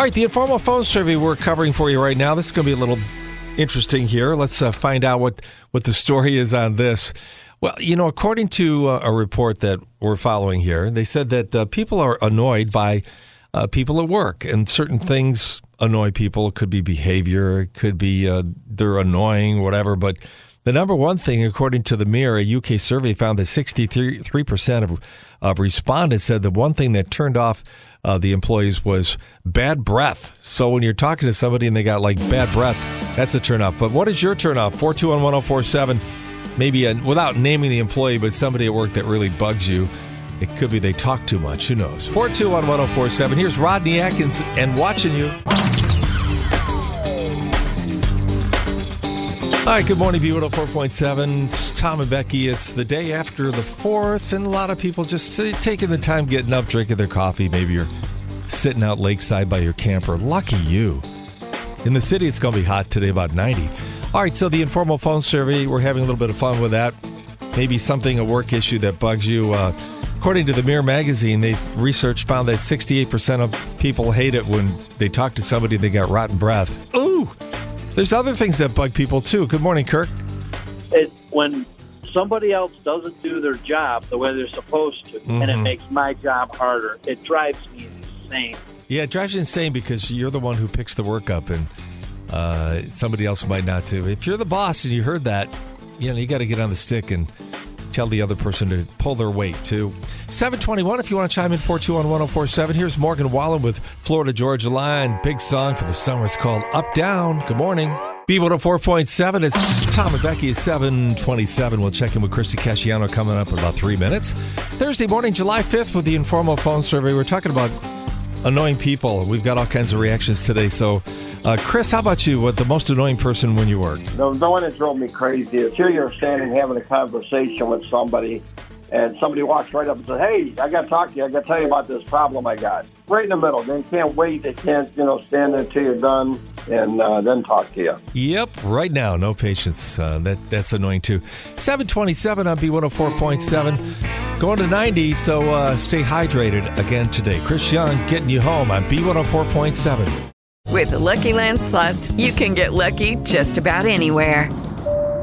All right, the informal phone survey we're covering for you right now. This is going to be a little interesting here. Let's uh, find out what, what the story is on this. Well, you know, according to uh, a report that we're following here, they said that uh, people are annoyed by uh, people at work, and certain things annoy people. It could be behavior, it could be uh, they're annoying, whatever. But the number one thing, according to the Mirror, a UK survey found that 63% of, of respondents said the one thing that turned off uh, the employees was bad breath. So when you're talking to somebody and they got like bad breath, that's a turn off. But what is your turn off? 421 1047 maybe a, without naming the employee, but somebody at work that really bugs you. It could be they talk too much. Who knows? 421 1047. Here's Rodney Atkins and watching you. All right, good morning, B104.7. It's Tom and Becky. It's the day after the 4th, and a lot of people just taking the time getting up, drinking their coffee. Maybe you're sitting out lakeside by your camper. Lucky you. In the city, it's going to be hot today, about 90. All right, so the informal phone survey, we're having a little bit of fun with that. Maybe something, a work issue that bugs you. Uh, according to the Mirror magazine, they've research found that 68% of people hate it when they talk to somebody they got rotten breath. There's other things that bug people too. Good morning, Kirk. It, when somebody else doesn't do their job the way they're supposed to, mm-hmm. and it makes my job harder, it drives me insane. Yeah, it drives you insane because you're the one who picks the work up and uh, somebody else might not too. If you're the boss and you heard that, you know you got to get on the stick and tell the other person to pull their weight too. 721 if you want to chime in 421 1047. Here's Morgan Wallen with Florida Georgia Line. Big song for the summer. It's called Up Down. Good morning. B104.7. It's Tom and Becky at 727. We'll check in with Christy Casciano coming up in about three minutes. Thursday morning, July 5th, with the informal phone survey. We're talking about annoying people. We've got all kinds of reactions today. So uh, Chris, how about you? What the most annoying person when you work? The, the one that drove me crazy is here you're standing having a conversation with somebody, and somebody walks right up and says, "Hey, I got to talk to you. I got to tell you about this problem I got." Right in the middle. They can't wait. They can't, you know, stand there until you're done and uh, then talk to you. Yep, right now, no patience. Uh, that that's annoying too. Seven twenty-seven on B one hundred oh four point seven. Going to 90, so uh, stay hydrated again today. Chris Young getting you home on B104.7. With the Lucky Land slots, you can get lucky just about anywhere.